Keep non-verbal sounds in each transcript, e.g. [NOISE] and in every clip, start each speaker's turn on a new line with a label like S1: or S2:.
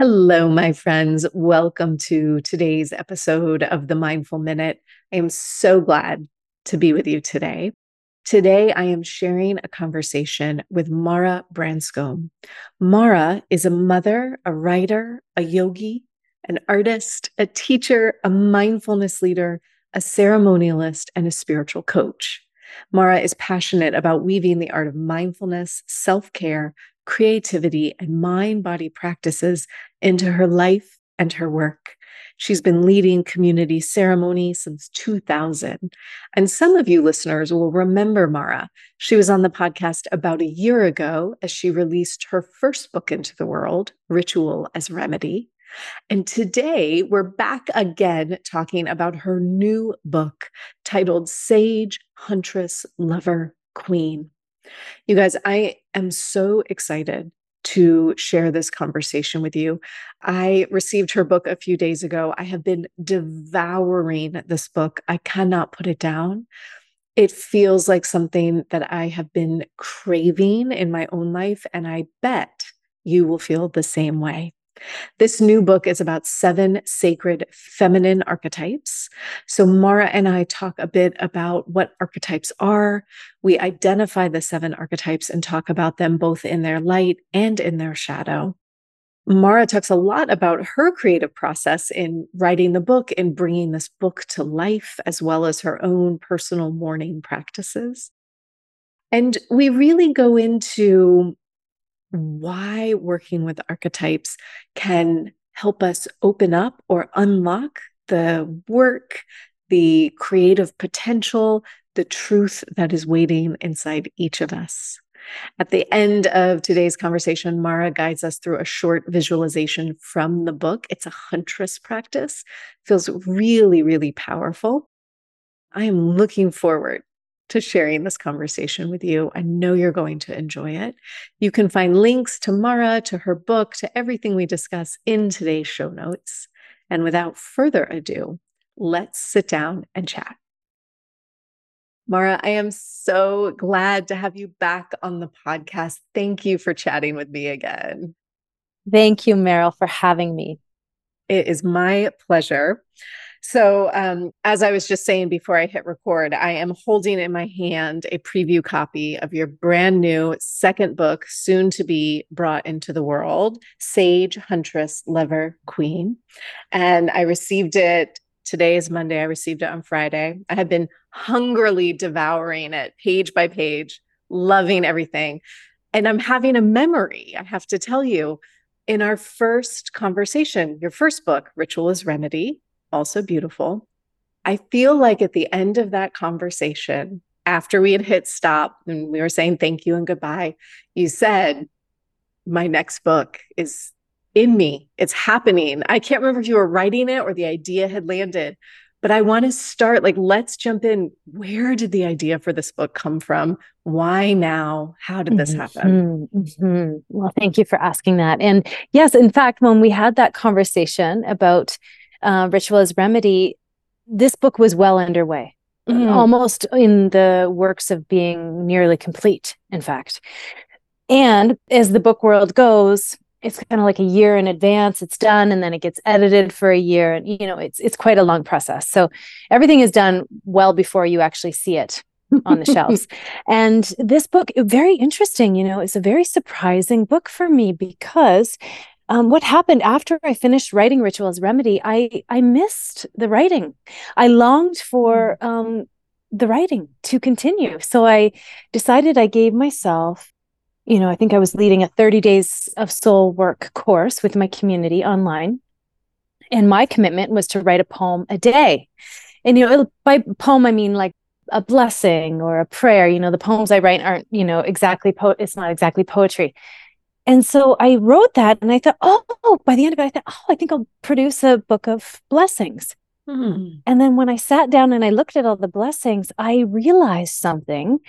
S1: Hello, my friends. Welcome to today's episode of the Mindful Minute. I am so glad to be with you today. Today, I am sharing a conversation with Mara Branscombe. Mara is a mother, a writer, a yogi, an artist, a teacher, a mindfulness leader, a ceremonialist, and a spiritual coach. Mara is passionate about weaving the art of mindfulness, self care, creativity, and mind body practices into her life and her work. She's been leading community ceremony since 2000. And some of you listeners will remember Mara. She was on the podcast about a year ago as she released her first book into the world, Ritual as Remedy. And today we're back again talking about her new book titled Sage, Huntress, Lover, Queen. You guys, I am so excited to share this conversation with you. I received her book a few days ago. I have been devouring this book. I cannot put it down. It feels like something that I have been craving in my own life, and I bet you will feel the same way. This new book is about seven sacred feminine archetypes. So, Mara and I talk a bit about what archetypes are. We identify the seven archetypes and talk about them both in their light and in their shadow. Mara talks a lot about her creative process in writing the book and bringing this book to life, as well as her own personal mourning practices. And we really go into why working with archetypes can help us open up or unlock the work, the creative potential, the truth that is waiting inside each of us. At the end of today's conversation, Mara guides us through a short visualization from the book. It's a huntress practice, feels really, really powerful. I am looking forward to sharing this conversation with you. I know you're going to enjoy it. You can find links to Mara, to her book, to everything we discuss in today's show notes. And without further ado, let's sit down and chat. Mara, I am so glad to have you back on the podcast. Thank you for chatting with me again.
S2: Thank you, Meryl, for having me.
S1: It is my pleasure. So, um, as I was just saying before I hit record, I am holding in my hand a preview copy of your brand new second book, soon to be brought into the world Sage, Huntress, Lover, Queen. And I received it. Today is Monday. I received it on Friday. I have been hungrily devouring it page by page, loving everything. And I'm having a memory, I have to tell you. In our first conversation, your first book, Ritual as Remedy, also beautiful. I feel like at the end of that conversation, after we had hit stop and we were saying thank you and goodbye, you said, My next book is in me. It's happening. I can't remember if you were writing it or the idea had landed, but I want to start like, let's jump in. Where did the idea for this book come from? Why now? How did this happen?
S2: Mm-hmm. Mm-hmm. Well, thank you for asking that. And yes, in fact, when we had that conversation about uh, Ritual as Remedy, this book was well underway, mm. almost in the works of being nearly complete, in fact. And as the book world goes, it's kind of like a year in advance it's done and then it gets edited for a year and you know it's it's quite a long process so everything is done well before you actually see it on the [LAUGHS] shelves and this book very interesting you know it's a very surprising book for me because um, what happened after I finished writing Ritual as Remedy, I I missed the writing. I longed for mm. um, the writing to continue. So I decided I gave myself, you know, I think I was leading a 30 days of soul work course with my community online. And my commitment was to write a poem a day. And, you know, by poem, I mean like a blessing or a prayer. You know, the poems I write aren't, you know, exactly, po- it's not exactly poetry. And so I wrote that and I thought, oh, by the end of it, I thought, oh, I think I'll produce a book of blessings. Hmm. And then when I sat down and I looked at all the blessings, I realized something.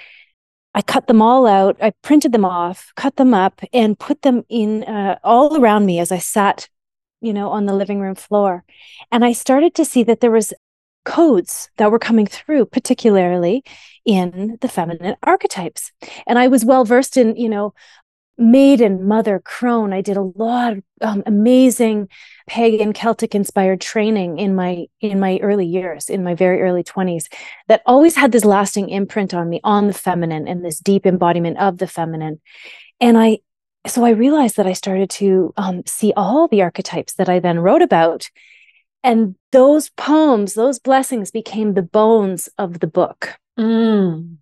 S2: I cut them all out. I printed them off, cut them up, and put them in uh, all around me as I sat, you know, on the living room floor. And I started to see that there was codes that were coming through, particularly in the feminine archetypes. And I was well versed in, you know, maiden, mother, crone. I did a lot of um, amazing pagan Celtic inspired training in my in my early years, in my very early 20s, that always had this lasting imprint on me on the feminine and this deep embodiment of the feminine. And I so I realized that I started to um, see all the archetypes that I then wrote about. And those poems, those blessings became the bones of the book.
S1: Mm.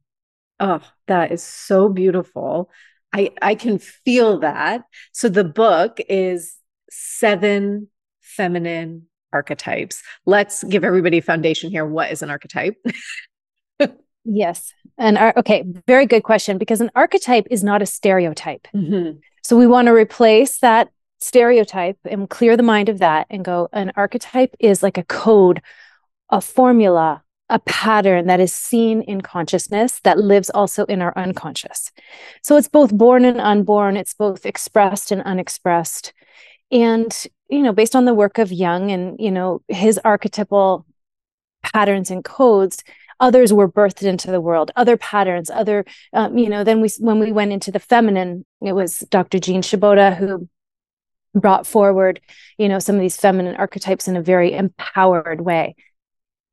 S1: Oh, that is so beautiful. I I can feel that. So the book is seven feminine archetypes. Let's give everybody a foundation here. What is an archetype? [LAUGHS]
S2: yes. And okay, very good question because an archetype is not a stereotype. Mm-hmm. So we want to replace that stereotype and clear the mind of that and go an archetype is like a code, a formula, a pattern that is seen in consciousness that lives also in our unconscious. So it's both born and unborn, it's both expressed and unexpressed. And, you know, based on the work of Jung and, you know, his archetypal patterns and codes, others were birthed into the world other patterns other um, you know then we when we went into the feminine it was dr Jean Shinoda who brought forward you know some of these feminine archetypes in a very empowered way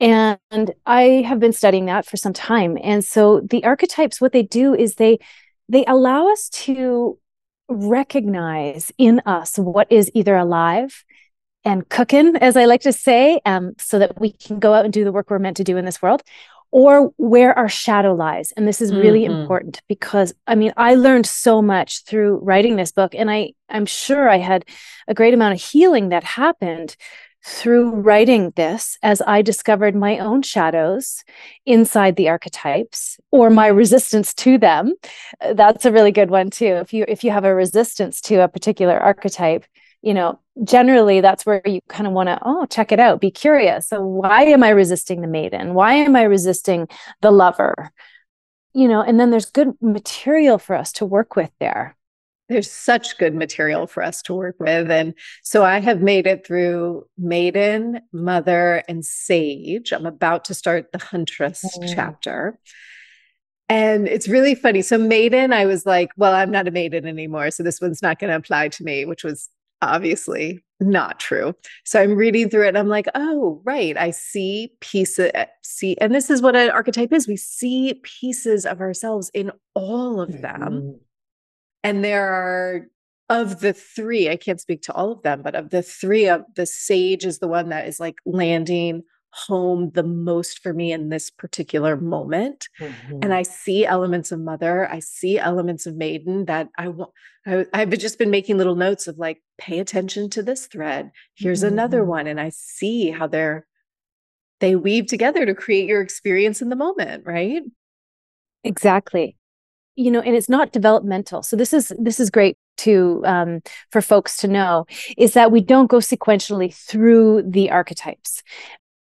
S2: and I have been studying that for some time. And so the archetypes, what they do is they they allow us to recognize in us what is either alive and cooking, as I like to say, um, so that we can go out and do the work we're meant to do in this world, or where our shadow lies. And this is really mm-hmm. important because I mean, I learned so much through writing this book, and I I'm sure I had a great amount of healing that happened through writing this as I discovered my own shadows inside the archetypes or my resistance to them. Uh, that's a really good one too. If you if you have a resistance to a particular archetype, you know, generally that's where you kind of want to oh, check it out, be curious. So why am I resisting the maiden? Why am I resisting the lover? You know, and then there's good material for us to work with there
S1: there's such good material for us to work with. And so I have made it through Maiden, Mother, and Sage. I'm about to start the Huntress mm. chapter. And it's really funny. So, Maiden, I was like, well, I'm not a maiden anymore. So, this one's not going to apply to me, which was obviously not true. So, I'm reading through it and I'm like, oh, right. I see pieces, see, and this is what an archetype is. We see pieces of ourselves in all of them. Mm-hmm and there are of the three, I can't speak to all of them, but of the three, of the sage is the one that is like landing home the most for me in this particular moment. Mm-hmm. And I see elements of mother, I see elements of maiden that I want. I've just been making little notes of like, pay attention to this thread. Here's mm-hmm. another one. And I see how they're, they weave together to create your experience in the moment, right?
S2: Exactly you know and it's not developmental. So this is this is great to um, for folks to know is that we don't go sequentially through the archetypes.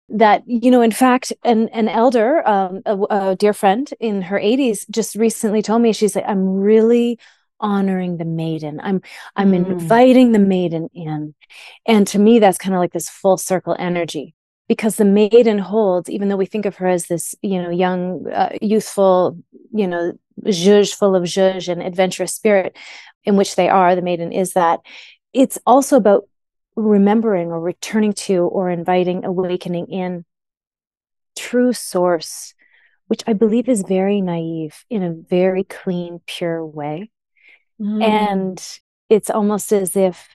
S2: That you know in fact an, an elder um, a, a dear friend in her 80s just recently told me she's like i'm really honoring the maiden. I'm i'm mm. inviting the maiden in. And to me that's kind of like this full circle energy because the maiden holds even though we think of her as this you know young uh, youthful you know zhuzh full of zhuzh and adventurous spirit in which they are the maiden is that it's also about remembering or returning to or inviting awakening in true source which i believe is very naive in a very clean pure way mm. and it's almost as if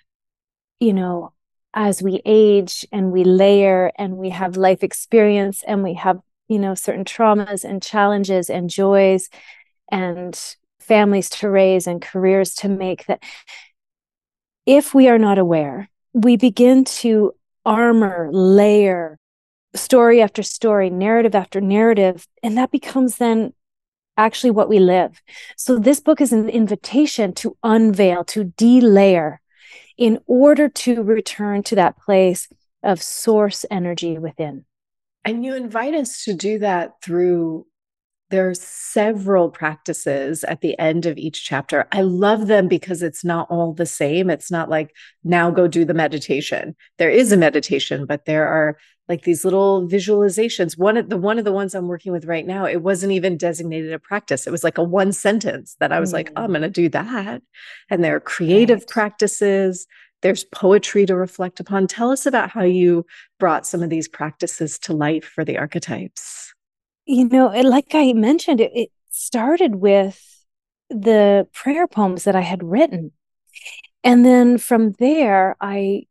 S2: you know, as we age and we layer and we have life experience and we have, you know, certain traumas and challenges and joys and families to raise and careers to make that if we are not aware, we begin to armor, layer story after story, narrative after narrative, and that becomes then actually what we live. So this book is an invitation to unveil, to delayer in order to return to that place of source energy within.
S1: And you invite us to do that through there's several practices at the end of each chapter. I love them because it's not all the same. It's not like now go do the meditation. There is a meditation, but there are like these little visualizations. One of the one of the ones I'm working with right now, it wasn't even designated a practice. It was like a one sentence that I was mm. like, oh, I'm going to do that. And there are creative right. practices. There's poetry to reflect upon. Tell us about how you brought some of these practices to life for the archetypes
S2: you know, it, like I mentioned, it, it started with the prayer poems that I had written. And then from there, I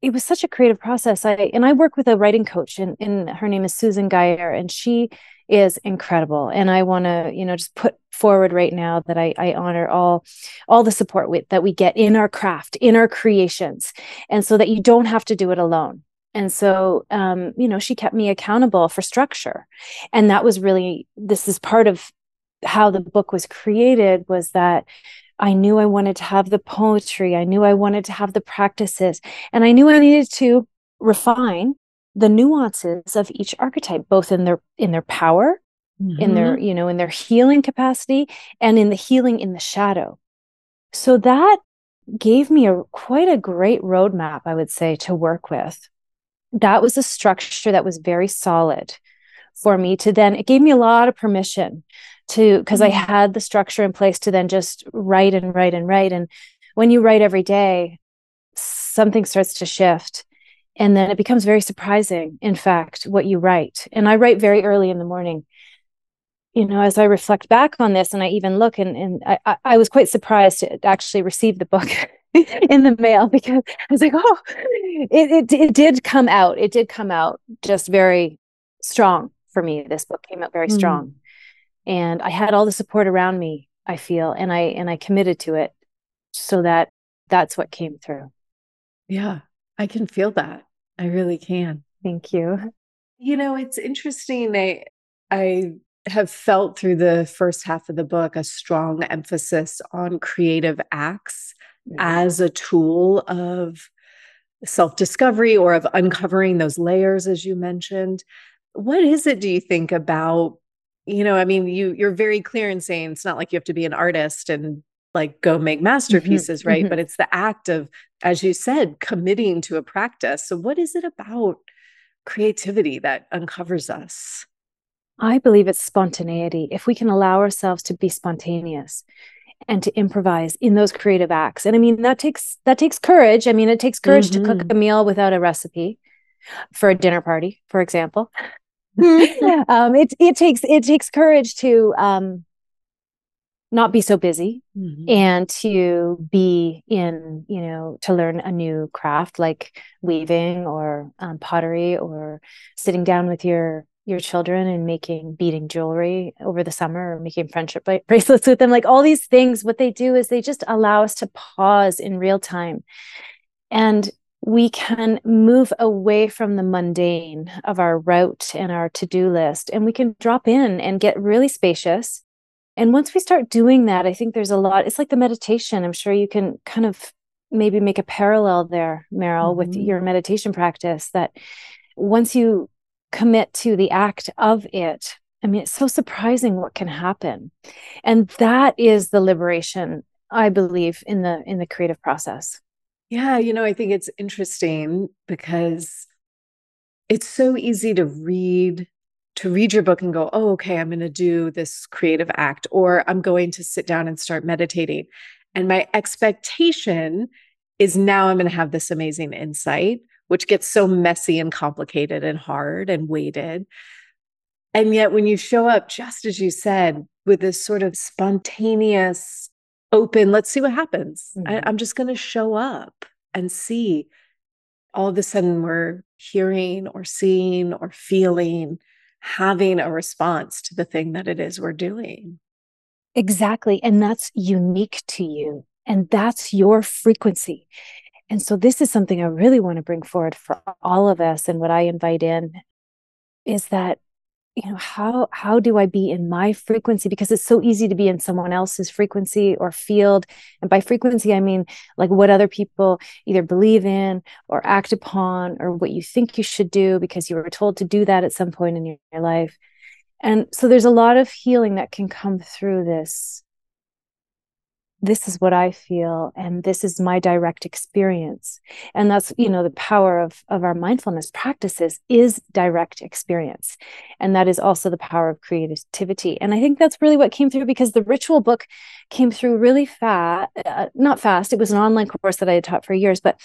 S2: it was such a creative process. I and I work with a writing coach, and, and her name is Susan Geyer, and she is incredible. And I want to, you know, just put forward right now that I, I honor all all the support with, that we get in our craft, in our creations, and so that you don't have to do it alone and so um, you know she kept me accountable for structure and that was really this is part of how the book was created was that i knew i wanted to have the poetry i knew i wanted to have the practices and i knew i needed to refine the nuances of each archetype both in their in their power mm-hmm. in their mm-hmm. you know in their healing capacity and in the healing in the shadow so that gave me a quite a great roadmap i would say to work with that was a structure that was very solid for me to then it gave me a lot of permission to because mm-hmm. i had the structure in place to then just write and write and write. And when you write every day something starts to shift and then it becomes very surprising in fact what you write. And i write very early in the morning. You know as i reflect back on this and i even look and, and I, I was quite surprised to actually receive the book [LAUGHS] [LAUGHS] in the mail because I was like, oh, it, it it did come out. It did come out just very strong for me. This book came out very mm. strong, and I had all the support around me. I feel, and I and I committed to it, so that that's what came through.
S1: Yeah, I can feel that. I really can.
S2: Thank you.
S1: You know, it's interesting. I I have felt through the first half of the book a strong emphasis on creative acts as a tool of self discovery or of uncovering those layers, as you mentioned. What is it, do you think, about? You know, I mean, you you're very clear in saying it's not like you have to be an artist and like go make masterpieces, mm-hmm, right? Mm-hmm. But it's the act of, as you said, committing to a practice. So, what is it about creativity that uncovers us?
S2: I believe it's spontaneity. If we can allow ourselves to be spontaneous, and to improvise in those creative acts. And I mean that takes that takes courage. I mean it takes courage mm-hmm. to cook mm-hmm. a meal without a recipe for a dinner party, for example. [LAUGHS] um, it it takes it takes courage to um, not be so busy mm-hmm. and to be in you know to learn a new craft like weaving or um, pottery or sitting down with your your children and making beading jewelry over the summer or making friendship [LAUGHS] bracelets with them like all these things what they do is they just allow us to pause in real time. And we can move away from the mundane of our route and our to-do list and we can drop in and get really spacious. And once we start doing that i think there's a lot it's like the meditation. I'm sure you can kind of maybe make a parallel there meryl mm-hmm. with your meditation practice that once you commit to the act of it. I mean it's so surprising what can happen. And that is the liberation i believe in the in the creative process.
S1: Yeah you know i think it's interesting because it's so easy to read to read your book and go oh okay i'm going to do this creative act or i'm going to sit down and start meditating. And my expectation is now i'm going to have this amazing insight which gets so messy and complicated and hard and weighted. And yet, when you show up, just as you said, with this sort of spontaneous, open, let's see what happens. Mm-hmm. I, I'm just going to show up and see all of a sudden we're hearing or seeing or feeling, having a response to the thing that it is we're doing.
S2: Exactly. And that's unique to you. And that's your frequency. And so, this is something I really want to bring forward for all of us. And what I invite in is that you know how how do i be in my frequency because it's so easy to be in someone else's frequency or field and by frequency i mean like what other people either believe in or act upon or what you think you should do because you were told to do that at some point in your, life and so there's a lot of healing that can come through this this is what i feel and this is my direct experience. And that's you know the power of of our mindfulness practices is direct experience. And that is also the power of creativity. And i think that's really what came through because the ritual book came through really fast uh, not fast it was an online course that i had taught for years but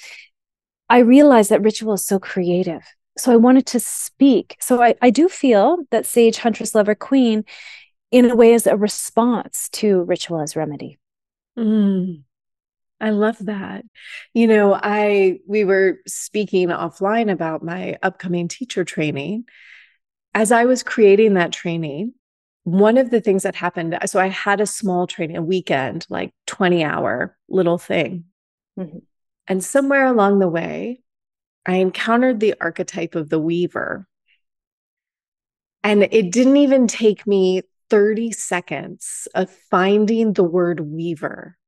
S2: i realized that ritual is so creative. So i wanted to speak. So i, I do feel that sage huntress lover queen in a way is a response to ritual as remedy
S1: Mm, I love that. You know, I we were speaking offline about my upcoming teacher training. As I was creating that training, one of the things that happened, so I had a small training, a weekend, like 20 hour little thing. Mm-hmm. And somewhere along the way, I encountered the archetype of the weaver. And it didn't even take me 30 seconds of finding the word weaver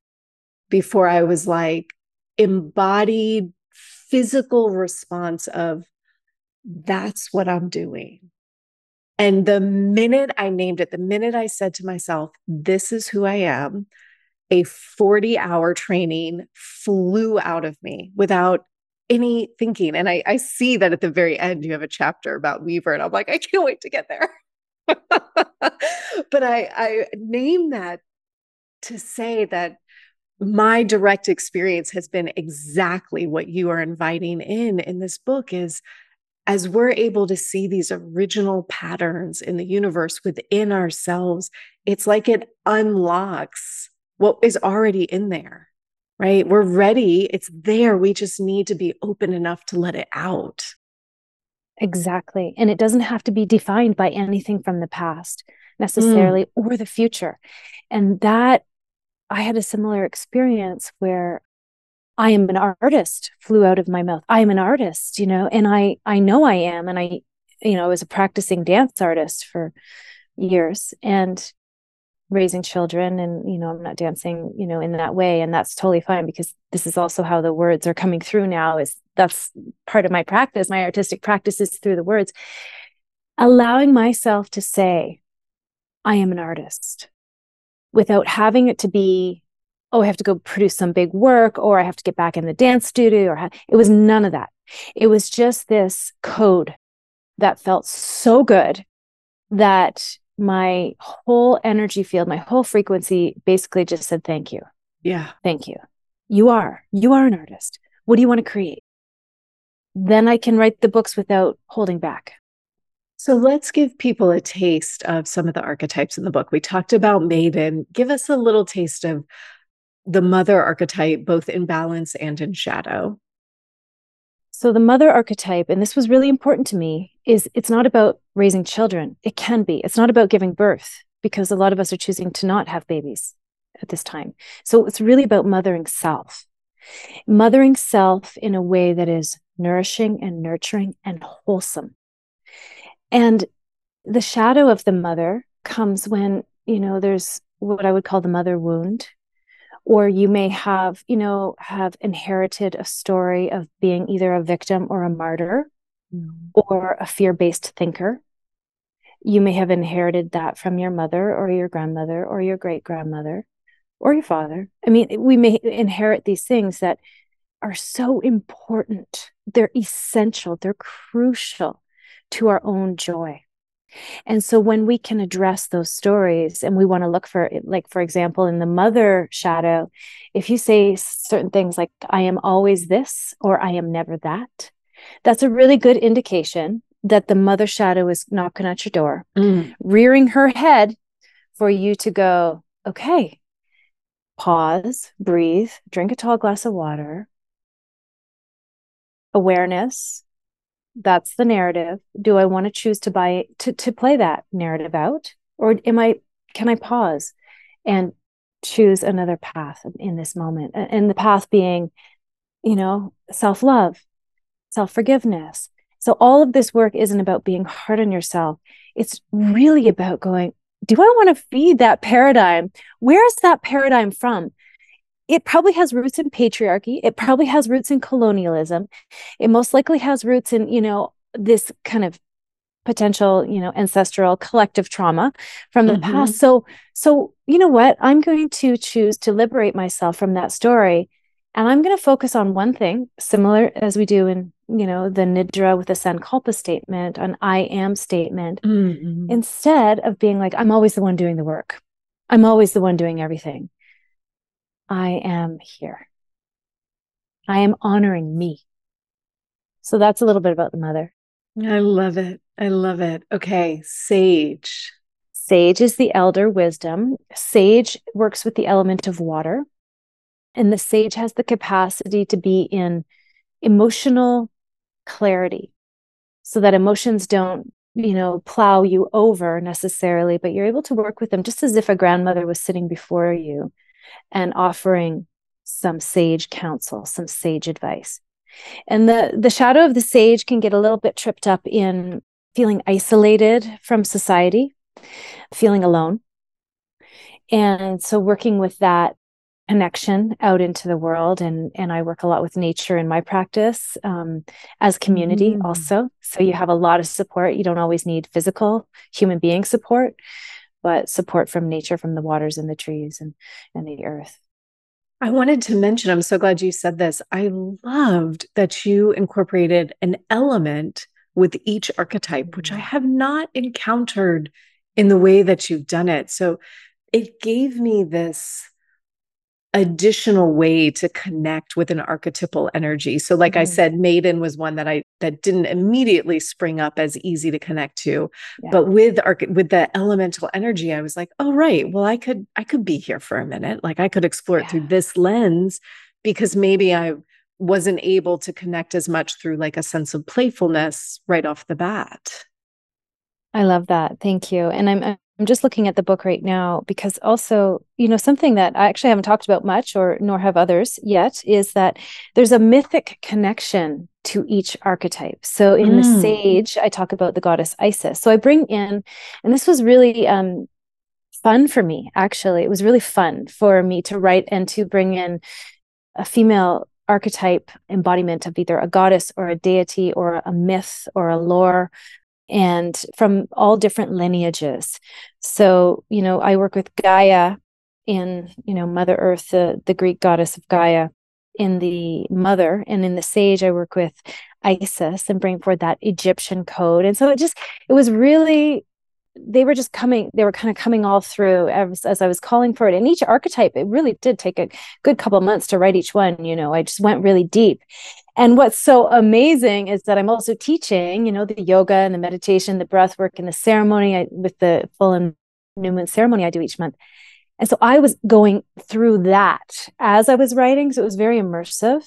S1: before I was like embodied physical response of that's what I'm doing. And the minute I named it, the minute I said to myself, this is who I am, a 40 hour training flew out of me without any thinking. And I, I see that at the very end, you have a chapter about Weaver, and I'm like, I can't wait to get there. [LAUGHS] but I, I name that to say that my direct experience has been exactly what you are inviting in in this book is as we're able to see these original patterns in the universe within ourselves it's like it unlocks what is already in there right? We're ready it's there we just need to be open enough to let it out
S2: Exactly. And it doesn't have to be defined by anything from the past necessarily mm. or the future. And that I had a similar experience where I am an artist flew out of my mouth. I am an artist, you know, and I I know I am and I you know, I was a practicing dance artist for years and raising children and you know i'm not dancing you know in that way and that's totally fine because this is also how the words are coming through now is that's part of my practice my artistic practice is through the words allowing myself to say i am an artist without having it to be oh i have to go produce some big work or i have to get back in the dance studio or it was none of that it was just this code that felt so good that my whole energy field, my whole frequency basically just said, thank you.
S1: Yeah.
S2: Thank you. You are, you are an artist. What do you want to create? Then I can write the books without holding back.
S1: So let's give people a taste of some of the archetypes in the book. We talked about Maiden. Give us a little taste of the mother archetype, both in balance and in shadow.
S2: So the mother archetype, and this was really important to me, is it's not about raising children. It can be. It's not about giving birth because a lot of us are choosing to not have babies at this time. So it's really about mothering self. Mothering self in a way that is nourishing and nurturing and wholesome. And the shadow of the mother comes when, you know, there's what I would call the mother wound, or you may have you know have inherited a story of being either a victim or a martyr mm. or a fear-based thinker you may have inherited that from your mother or your grandmother or your great grandmother or your father i mean we may inherit these things that are so important they're essential they're crucial to our own joy and so when we can address those stories and we want to look for like for example in the mother shadow, if you say certain things like I am always this or I am never that, that's a really good indication that the mother shadow is knocking at your door, mm. rearing her head for you to go, okay, pause, breathe, drink a tall glass of water, awareness. That's the narrative. Do I want to choose to buy to to play that narrative out, or am I? Can I pause and choose another path in this moment? And the path being, you know, self love, self forgiveness. So all of this work isn't about being hard on yourself. It's really about going, do I want to feed that paradigm? Where is that paradigm from? It probably has roots in patriarchy. It probably has roots in colonialism. It most likely has roots in, you know, this kind of potential, you know, ancestral collective trauma from the mm-hmm. past. So, so you know what? I'm going to choose to liberate myself from that story. And I'm going to focus on one thing, similar as we do in you know, the nidra with the sankalpa statement, an I am statement, mm-hmm. instead of being like, I'm always the one doing the work. I'm always the one doing everything. I am here. I am honoring me. So that's a little bit about the mother.
S1: I love it. I love it. Okay, sage.
S2: Sage is the elder wisdom. Sage works with the element of water. And the sage has the capacity to be in emotional clarity so that emotions don't you know plow you over necessarily but you're able to work with them just as if a grandmother was sitting before you and offering some sage counsel some sage advice. And the the shadow of the sage can get a little bit tripped up in feeling isolated from society feeling alone. And so working with that connection out into the world and and i work a lot with nature in my practice um, as community mm. also. So you have a lot of support. You don't always need physical human being support but support from nature from the waters and the trees and and the earth
S1: I wanted to mention, I'm so glad you said this. I loved that you incorporated an element with each archetype, which I mm. have not encountered in the way that you've done it. So it gave me this additional way to connect with an archetypal energy. So like mm-hmm. I said maiden was one that I that didn't immediately spring up as easy to connect to. Yeah. But with arch- with the elemental energy I was like, "Oh right, well I could I could be here for a minute. Like I could explore yeah. it through this lens because maybe I wasn't able to connect as much through like a sense of playfulness right off the bat."
S2: I love that. Thank you. And I'm I'm just looking at the book right now because also, you know, something that I actually haven't talked about much or nor have others yet is that there's a mythic connection to each archetype. So in mm. the sage, I talk about the goddess Isis. So I bring in, and this was really um, fun for me, actually. It was really fun for me to write and to bring in a female archetype embodiment of either a goddess or a deity or a myth or a lore and from all different lineages. So, you know, I work with Gaia in, you know, Mother Earth, the, the Greek goddess of Gaia, in the mother, and in the sage, I work with Isis and bring forward that Egyptian code. And so it just, it was really they were just coming they were kind of coming all through as, as i was calling for it and each archetype it really did take a good couple months to write each one you know i just went really deep and what's so amazing is that I'm also teaching, you know, the yoga and the meditation, the breath work and the ceremony I, with the full and new moon ceremony I do each month. And so I was going through that as I was writing. So it was very immersive.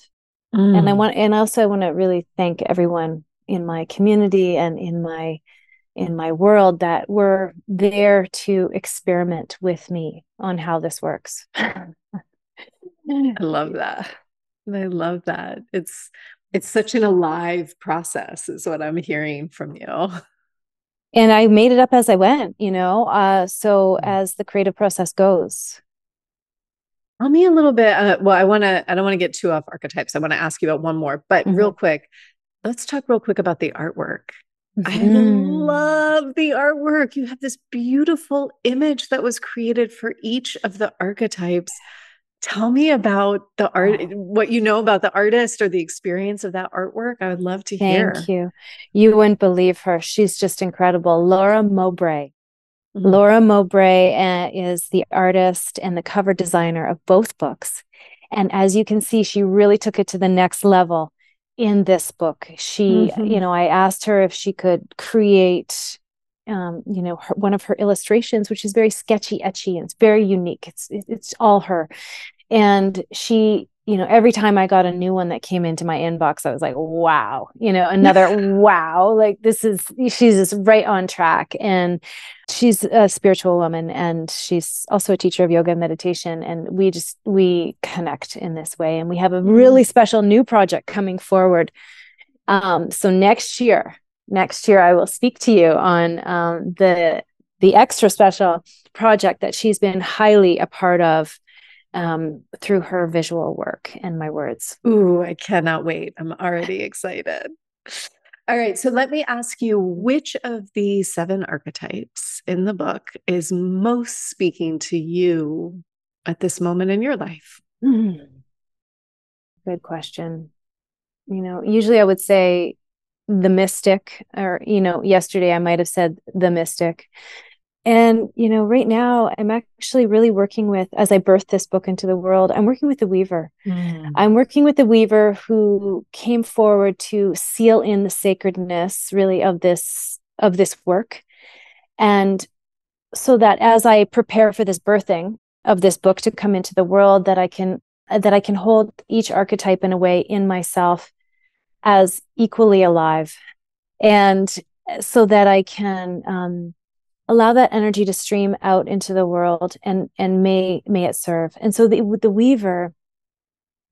S2: Mm. And I mm. want, and also I want to really thank everyone in my community and in my, in my world that were there to experiment with me on how this works. [LAUGHS] I
S1: love that. I love that. It's it's such an alive process is what I'm hearing from you. [LAUGHS]
S2: And I made it up as I went, you know. Uh so mm. as the creative process goes.
S1: Tell me a little bit. Uh, well, I want to. I don't want to get too off archetypes. I want to ask you about one more, but mm-hmm. real quick, let's talk real quick about the artwork. Mm-hmm. I love the artwork. You have this beautiful image that was created for each of the archetypes. Tell me about the art, what you know about the artist or the experience of that artwork. I would love to hear.
S2: Thank you. You wouldn't believe her. She's just incredible. Laura Mowbray. Mm-hmm. Laura Mowbray uh, is the artist and the cover designer of both books. And as you can see, she really took it to the next level in this book. She, mm-hmm. you know, I asked her if she could create um, you know, her, one of her illustrations, which is very sketchy, etchy, and it's very unique. It's it's all her, and she you know, every time I got a new one that came into my inbox, I was like, wow, you know, another [LAUGHS] wow. Like this is, she's just right on track. And she's a spiritual woman and she's also a teacher of yoga and meditation. And we just, we connect in this way. And we have a really mm-hmm. special new project coming forward. Um, so next year, next year, I will speak to you on um, the, the extra special project that she's been highly a part of um, through her visual work and my words.
S1: Ooh, I cannot wait. I'm already excited. All right, so let me ask you which of the seven archetypes in the book is most speaking to you at this moment in your life? Mm.
S2: Good question. You know, usually I would say the mystic, or, you know, yesterday I might have said the mystic. And, you know, right now I'm actually really working with, as I birth this book into the world, I'm working with the weaver. Mm. I'm working with the weaver who came forward to seal in the sacredness really of this, of this work. And so that as I prepare for this birthing of this book to come into the world, that I can, that I can hold each archetype in a way in myself as equally alive. And so that I can, um, allow that energy to stream out into the world and and may may it serve. And so the the weaver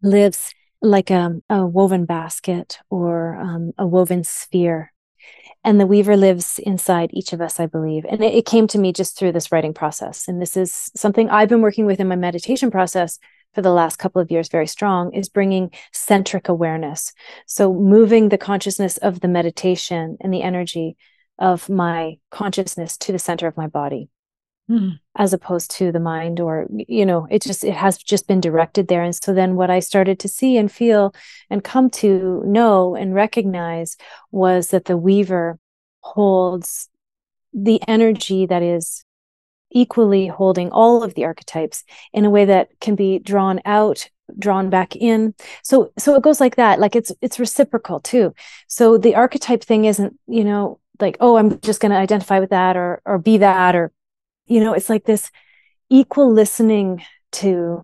S2: lives like a, a woven basket or um, a woven sphere. And the weaver lives inside each of us i believe. And it, it came to me just through this writing process. And this is something i've been working with in my meditation process for the last couple of years very strong is bringing centric awareness so moving the consciousness of the meditation and the energy of my consciousness to the center of my body mm. as opposed to the mind or you know it just it has just been directed there and so then what i started to see and feel and come to know and recognize was that the weaver holds the energy that is equally holding all of the archetypes in a way that can be drawn out drawn back in. So so it goes like that like it's it's reciprocal too. So the archetype thing isn't you know like oh i'm just going to identify with that or or be that or you know it's like this equal listening to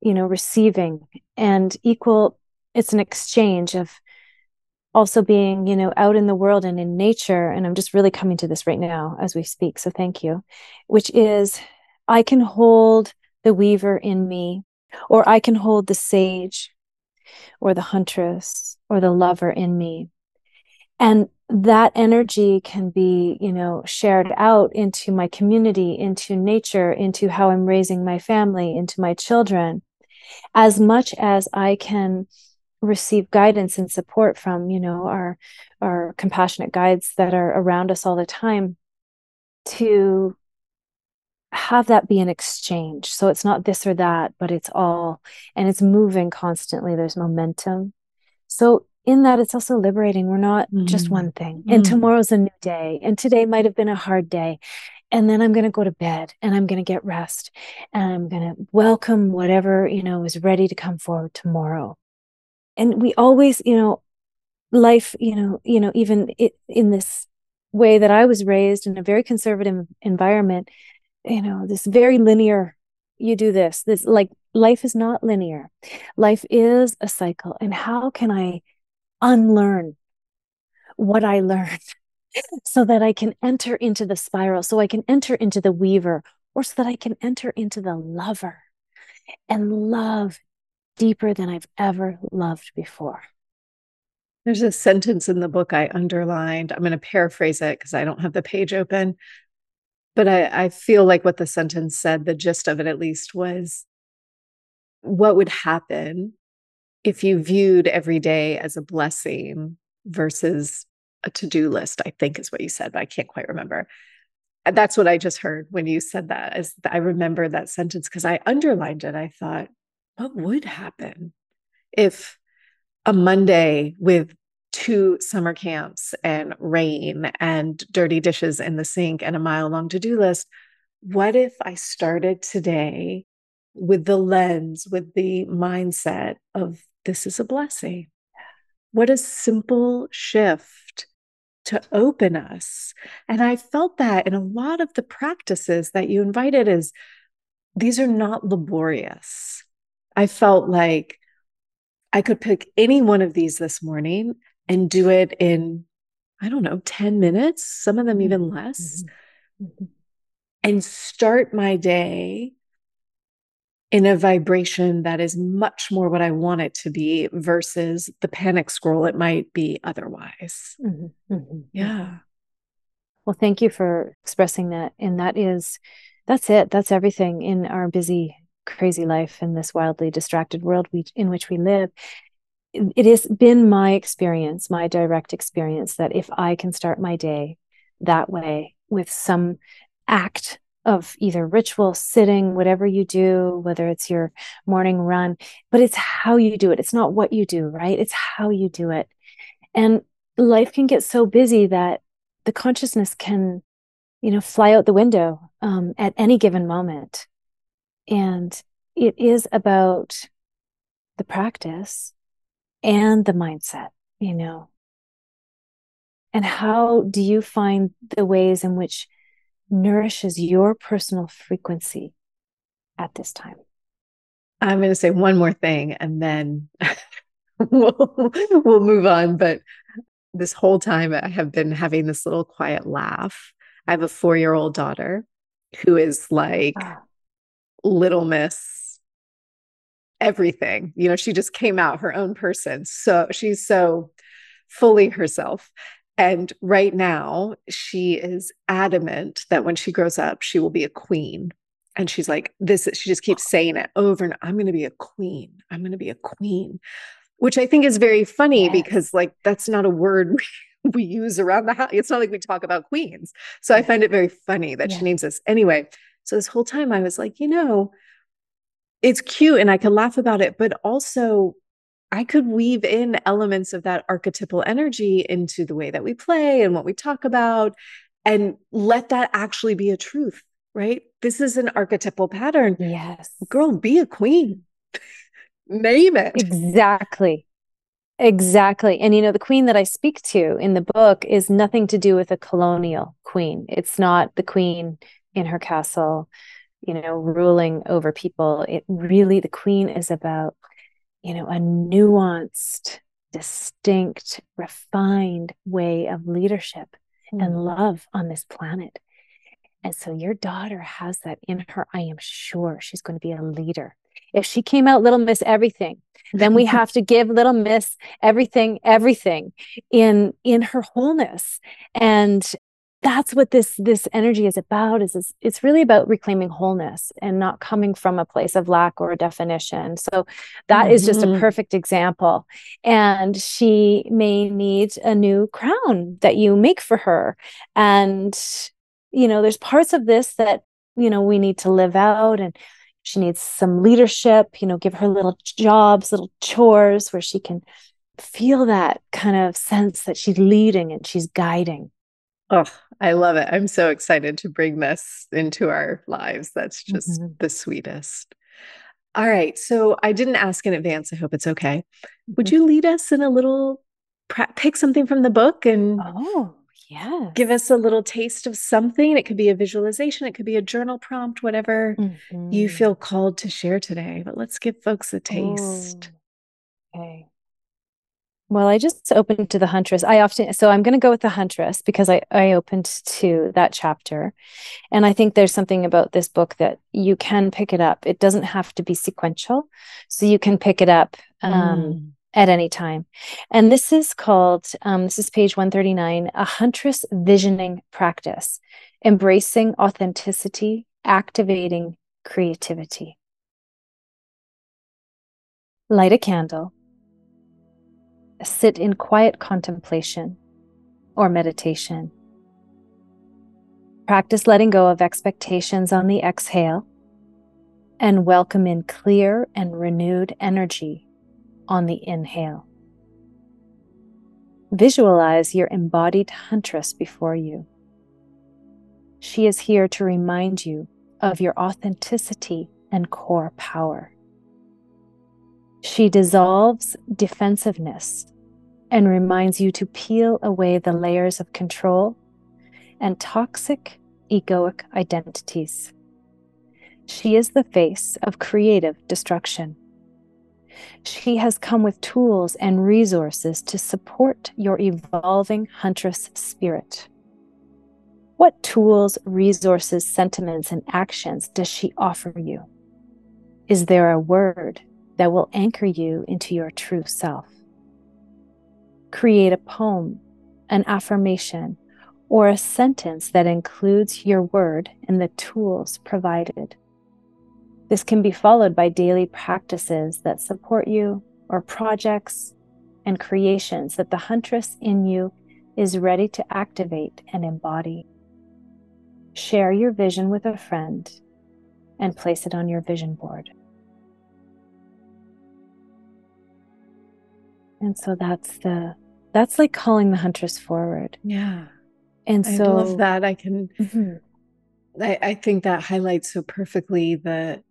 S2: you know receiving and equal it's an exchange of also being you know out in the world and in nature and i'm just really coming to this right now as we speak so thank you which is i can hold the weaver in me or i can hold the sage or the huntress or the lover in me. And that energy can be you know shared out into my community into nature into how i'm raising my family into my children. As much as i can receive guidance and support from you know our our compassionate guides that are around us all the time to have that be an exchange so it's not this or that but it's all and it's moving constantly there's momentum so in that it's also liberating. We're not mm. just one thing. Mm. And tomorrow's a new day. And today might have been a hard day. And then I'm going to go to bed and I'm going to get rest and I'm going to welcome whatever, you know, is ready to come forward tomorrow. And we always, you know, life, you know, you know, even it, in this way that I was raised in a very conservative environment, you know, this very linear you do this this like life is not linear. Life is a cycle. And how can i unlearn what I learned [LAUGHS] so that I can enter into the spiral, so I can enter into the weaver, or so that I can enter into the lover and love deeper than I've ever loved before.
S1: There's a sentence in the book I underlined. I'm going to paraphrase it because I don't have the page open. But I, I feel like what the sentence said, the gist of it at least, was what would happen if you viewed every day as a blessing versus a to-do list i think is what you said but i can't quite remember that's what i just heard when you said that as i remember that sentence because i underlined it i thought what would happen if a monday with two summer camps and rain and dirty dishes in the sink and a mile long to-do list what if i started today with the lens with the mindset of this is a blessing. What a simple shift to open us. And I felt that in a lot of the practices that you invited is these are not laborious. I felt like I could pick any one of these this morning and do it in, I don't know, 10 minutes, some of them even mm-hmm. less, mm-hmm. and start my day in a vibration that is much more what I want it to be versus the panic scroll it might be otherwise. Mm-hmm. mm-hmm. Yeah.
S2: Well, thank you for expressing that. And that is, that's it. That's everything in our busy, crazy life in this wildly distracted world we, in which we live. It has been my experience, my direct experience, that if I can start my day that way with some act of either ritual, sitting, whatever you do, whether it's your morning run, but it's how you do it. It's not what you do, right? It's how you do it. And life can get so busy that the consciousness can, you know, fly out the window um, at any given moment. And it is about the practice and the mindset, you know. And how do you find the ways in which nourishes your personal frequency at this time?
S1: I'm going to say one more thing and then [LAUGHS] we'll, we'll move on. But this whole time, I have been having this little quiet laugh. I have a four year old daughter who is like ah. Little miss everything. You know, she just came out her own person. So she's so fully herself. And right now, she is adamant that when she grows up, she will be a queen. And she's like, this, she just keeps saying it over and I'm going to be a queen. I'm going to be a queen, which I think is very funny yes. because, like, that's not a word we [LAUGHS] we use around the house. It's not like we talk about queens. So I find it very funny that yeah. she names this. Anyway, so this whole time I was like, you know, it's cute and I could laugh about it, but also I could weave in elements of that archetypal energy into the way that we play and what we talk about and let that actually be a truth, right? This is an archetypal pattern.
S2: Yes.
S1: Girl, be a queen. [LAUGHS] Name it.
S2: Exactly. Exactly. And you know, the queen that I speak to in the book is nothing to do with a colonial queen. It's not the queen in her castle, you know, ruling over people. It really, the queen is about you know, a nuanced, distinct, refined way of leadership mm. and love on this planet. And so your daughter has that in her. I am sure she's going to be a leader. If she came out little miss everything, then we have [LAUGHS] to give little miss everything everything in in her wholeness and that's what this this energy is about is, is it's really about reclaiming wholeness and not coming from a place of lack or a definition so that mm-hmm. is just a mm-hmm. perfect example and she may need a new crown that you make for her and you know there's parts of this that you know we need to live out and she needs some leadership you know give her little jobs little chores where she can feel that kind of sense that she's leading and she's guiding
S1: Oh, I love it. I'm so excited to bring this into our lives. That's just mm-hmm. the sweetest. All right. So I didn't ask in advance. I hope it's okay. Would mm-hmm. you lead us in a little, pick something from the book and
S2: oh, yeah,
S1: give us a little taste of something? It could be a visualization, it could be a journal prompt, whatever mm-hmm. you feel called to share today. But let's give folks a taste.
S2: Oh, okay. Well, I just opened to the Huntress. I often, so I'm going to go with the Huntress because I, I opened to that chapter. And I think there's something about this book that you can pick it up. It doesn't have to be sequential. So you can pick it up um, mm. at any time. And this is called, um, this is page 139, A Huntress Visioning Practice, Embracing Authenticity, Activating Creativity. Light a candle sit in quiet contemplation or meditation. Practice letting go of expectations on the exhale and welcome in clear and renewed energy on the inhale. Visualize your embodied huntress before you. She is here to remind you of your authenticity and core power. She dissolves defensiveness and reminds you to peel away the layers of control and toxic egoic identities. She is the face of creative destruction, She has come with tools and resources to support your evolving huntress spirit. What tools, resources, sentiments, and actions does she offer you? Is there a word that will anchor you into your true self? Create a poem, an affirmation, or a sentence that includes your word and the tools provided. This can be followed by daily practices that support you or projects and creations that the huntress in you is ready to activate and embody. Share your vision with a friend and place it on your vision board. And so that's the that's like calling the huntress forward.
S1: Yeah.
S2: And so
S1: I love that. I can mm-hmm. I, I think that highlights so perfectly the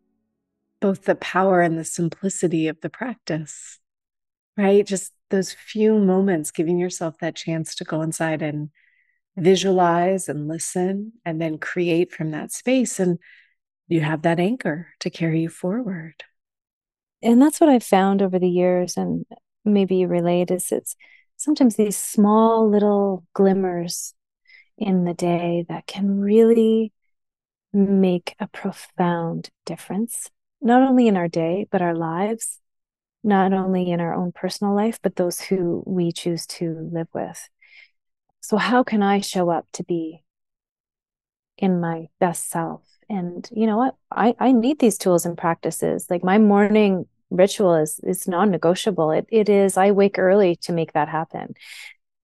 S1: both the power and the simplicity of the practice, right? Just those few moments, giving yourself that chance to go inside and visualize and listen and then create from that space. And you have that anchor to carry you forward.
S2: And that's what I've found over the years. And maybe relate is it's sometimes these small little glimmers in the day that can really make a profound difference not only in our day, but our lives, not only in our own personal life, but those who we choose to live with. So, how can I show up to be in my best self? And you know what? I, I need these tools and practices. Like my morning ritual is is non-negotiable. It it is I wake early to make that happen.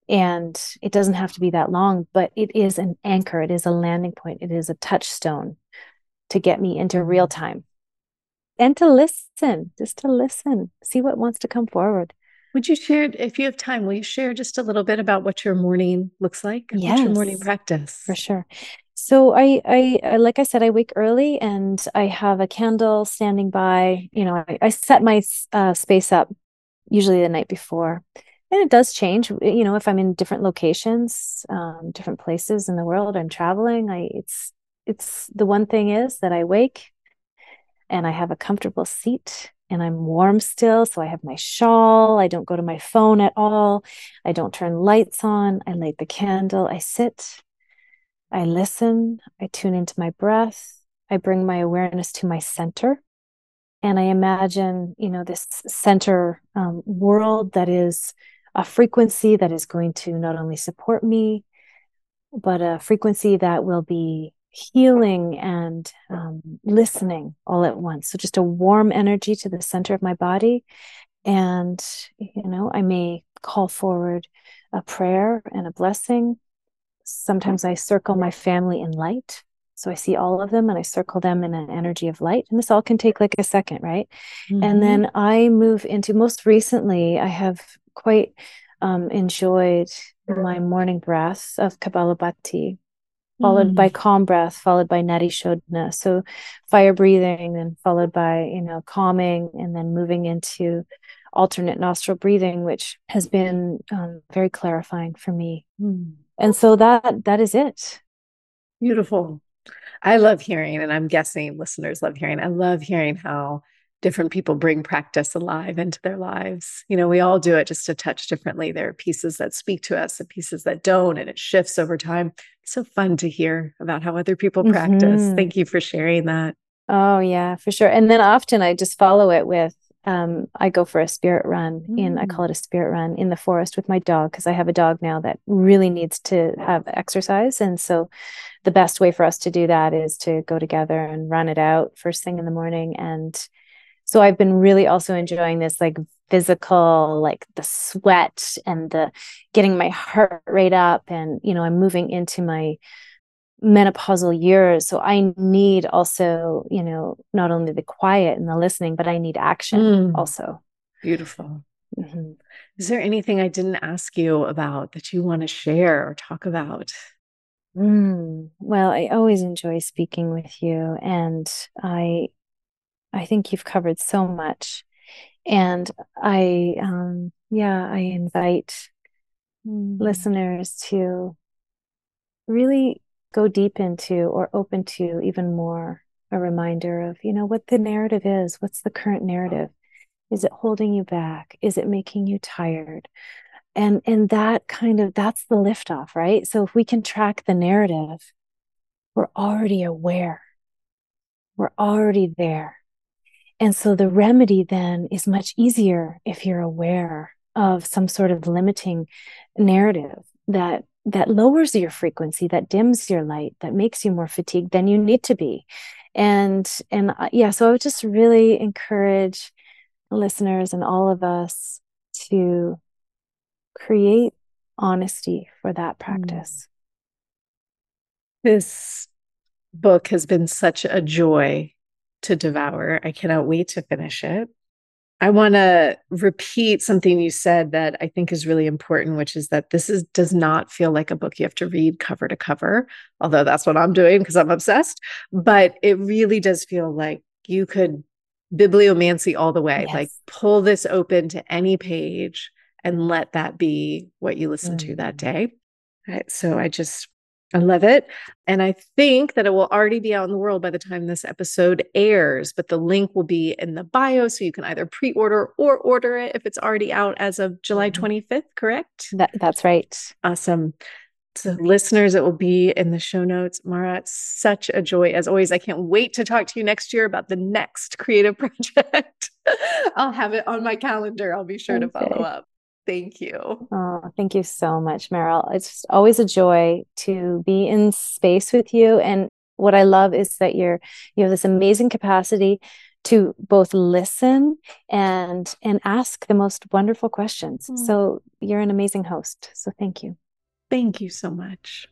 S2: And it doesn't have to be that long, but it is an anchor. It is a landing point. It is a touchstone to get me into real mm-hmm. time and to listen, just to listen, see what wants to come forward.
S1: Would you share, if you have time, will you share just a little bit about what your morning looks like?
S2: Yes,
S1: What's your morning practice?
S2: For sure. So I, I, like I said, I wake early and I have a candle standing by. You know, I, I set my uh, space up usually the night before, and it does change. You know, if I'm in different locations, um, different places in the world, I'm traveling. I, it's, it's the one thing is that I wake, and I have a comfortable seat and I'm warm still. So I have my shawl. I don't go to my phone at all. I don't turn lights on. I light the candle. I sit. I listen. I tune into my breath. I bring my awareness to my center. And I imagine, you know, this center um, world that is a frequency that is going to not only support me, but a frequency that will be healing and um, listening all at once. So just a warm energy to the center of my body. And, you know, I may call forward a prayer and a blessing. Sometimes I circle my family in light. So I see all of them and I circle them in an energy of light. And this all can take like a second, right? Mm-hmm. And then I move into most recently, I have quite um, enjoyed my morning breath of Kapalabhati followed mm. by calm breath, followed by nadi shodhana. So fire breathing, then followed by, you know, calming, and then moving into alternate nostril breathing, which has been um, very clarifying for me. Mm. And so that that is it.
S1: Beautiful. I love hearing, and I'm guessing listeners love hearing. I love hearing how different people bring practice alive into their lives. You know, we all do it just a touch differently. There are pieces that speak to us and pieces that don't, and it shifts over time. It's so fun to hear about how other people practice. Mm-hmm. Thank you for sharing that.
S2: Oh, yeah, for sure. And then often I just follow it with um, I go for a spirit run mm. in, I mm. call it a spirit run in the forest with my dog because I have a dog now that really needs to have exercise. And so the best way for us to do that is to go together and run it out first thing in the morning. And so I've been really also enjoying this like physical, like the sweat and the getting my heart rate up. And, you know, I'm moving into my menopausal years. So I need also, you know, not only the quiet and the listening, but I need action mm. also.
S1: Beautiful. Mm-hmm. Is there anything I didn't ask you about that you want to share or talk about?
S2: Mm, well, I always enjoy speaking with you, and I I think you've covered so much. And I, um, yeah, I invite mm. listeners to really go deep into or open to even more a reminder of, you know, what the narrative is, what's the current narrative. Is it holding you back? Is it making you tired? And and that kind of that's the liftoff, right? So if we can track the narrative, we're already aware. We're already there. And so the remedy then is much easier if you're aware of some sort of limiting narrative that that lowers your frequency that dims your light that makes you more fatigued than you need to be. And and uh, yeah so i would just really encourage listeners and all of us to create honesty for that practice.
S1: This book has been such a joy to devour i cannot wait to finish it I want to repeat something you said that I think is really important, which is that this is does not feel like a book you have to read cover to cover, although that's what I'm doing because I'm obsessed. But it really does feel like you could bibliomancy all the way, yes. like pull this open to any page and let that be what you listen mm-hmm. to that mm. day. Right, so I just I love it. And I think that it will already be out in the world by the time this episode airs, but the link will be in the bio. So you can either pre order or order it if it's already out as of July 25th, mm-hmm. correct?
S2: That, that's right.
S1: Awesome. So, listeners, it will be in the show notes. Mara, it's such a joy as always. I can't wait to talk to you next year about the next creative [LAUGHS] project. I'll have it on my calendar. I'll be sure okay. to follow up. Thank you.
S2: Oh, thank you so much, Meryl. It's always a joy to be in space with you. And what I love is that you're you have this amazing capacity to both listen and and ask the most wonderful questions. Mm. So you're an amazing host. So thank you.
S1: Thank you so much.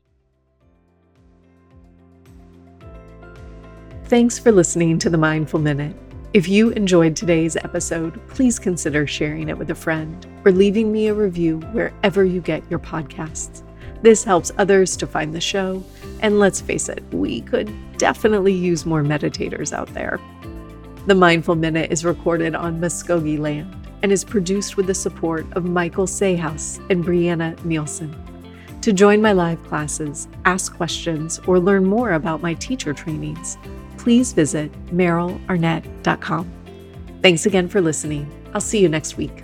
S1: Thanks for listening to the Mindful Minute. If you enjoyed today's episode, please consider sharing it with a friend or leaving me a review wherever you get your podcasts. This helps others to find the show, and let's face it, we could definitely use more meditators out there. The Mindful Minute is recorded on Muskogee land and is produced with the support of Michael Sayhouse and Brianna Nielsen. To join my live classes, ask questions, or learn more about my teacher trainings, please visit merylarnett.com. Thanks again for listening. I'll see you next week.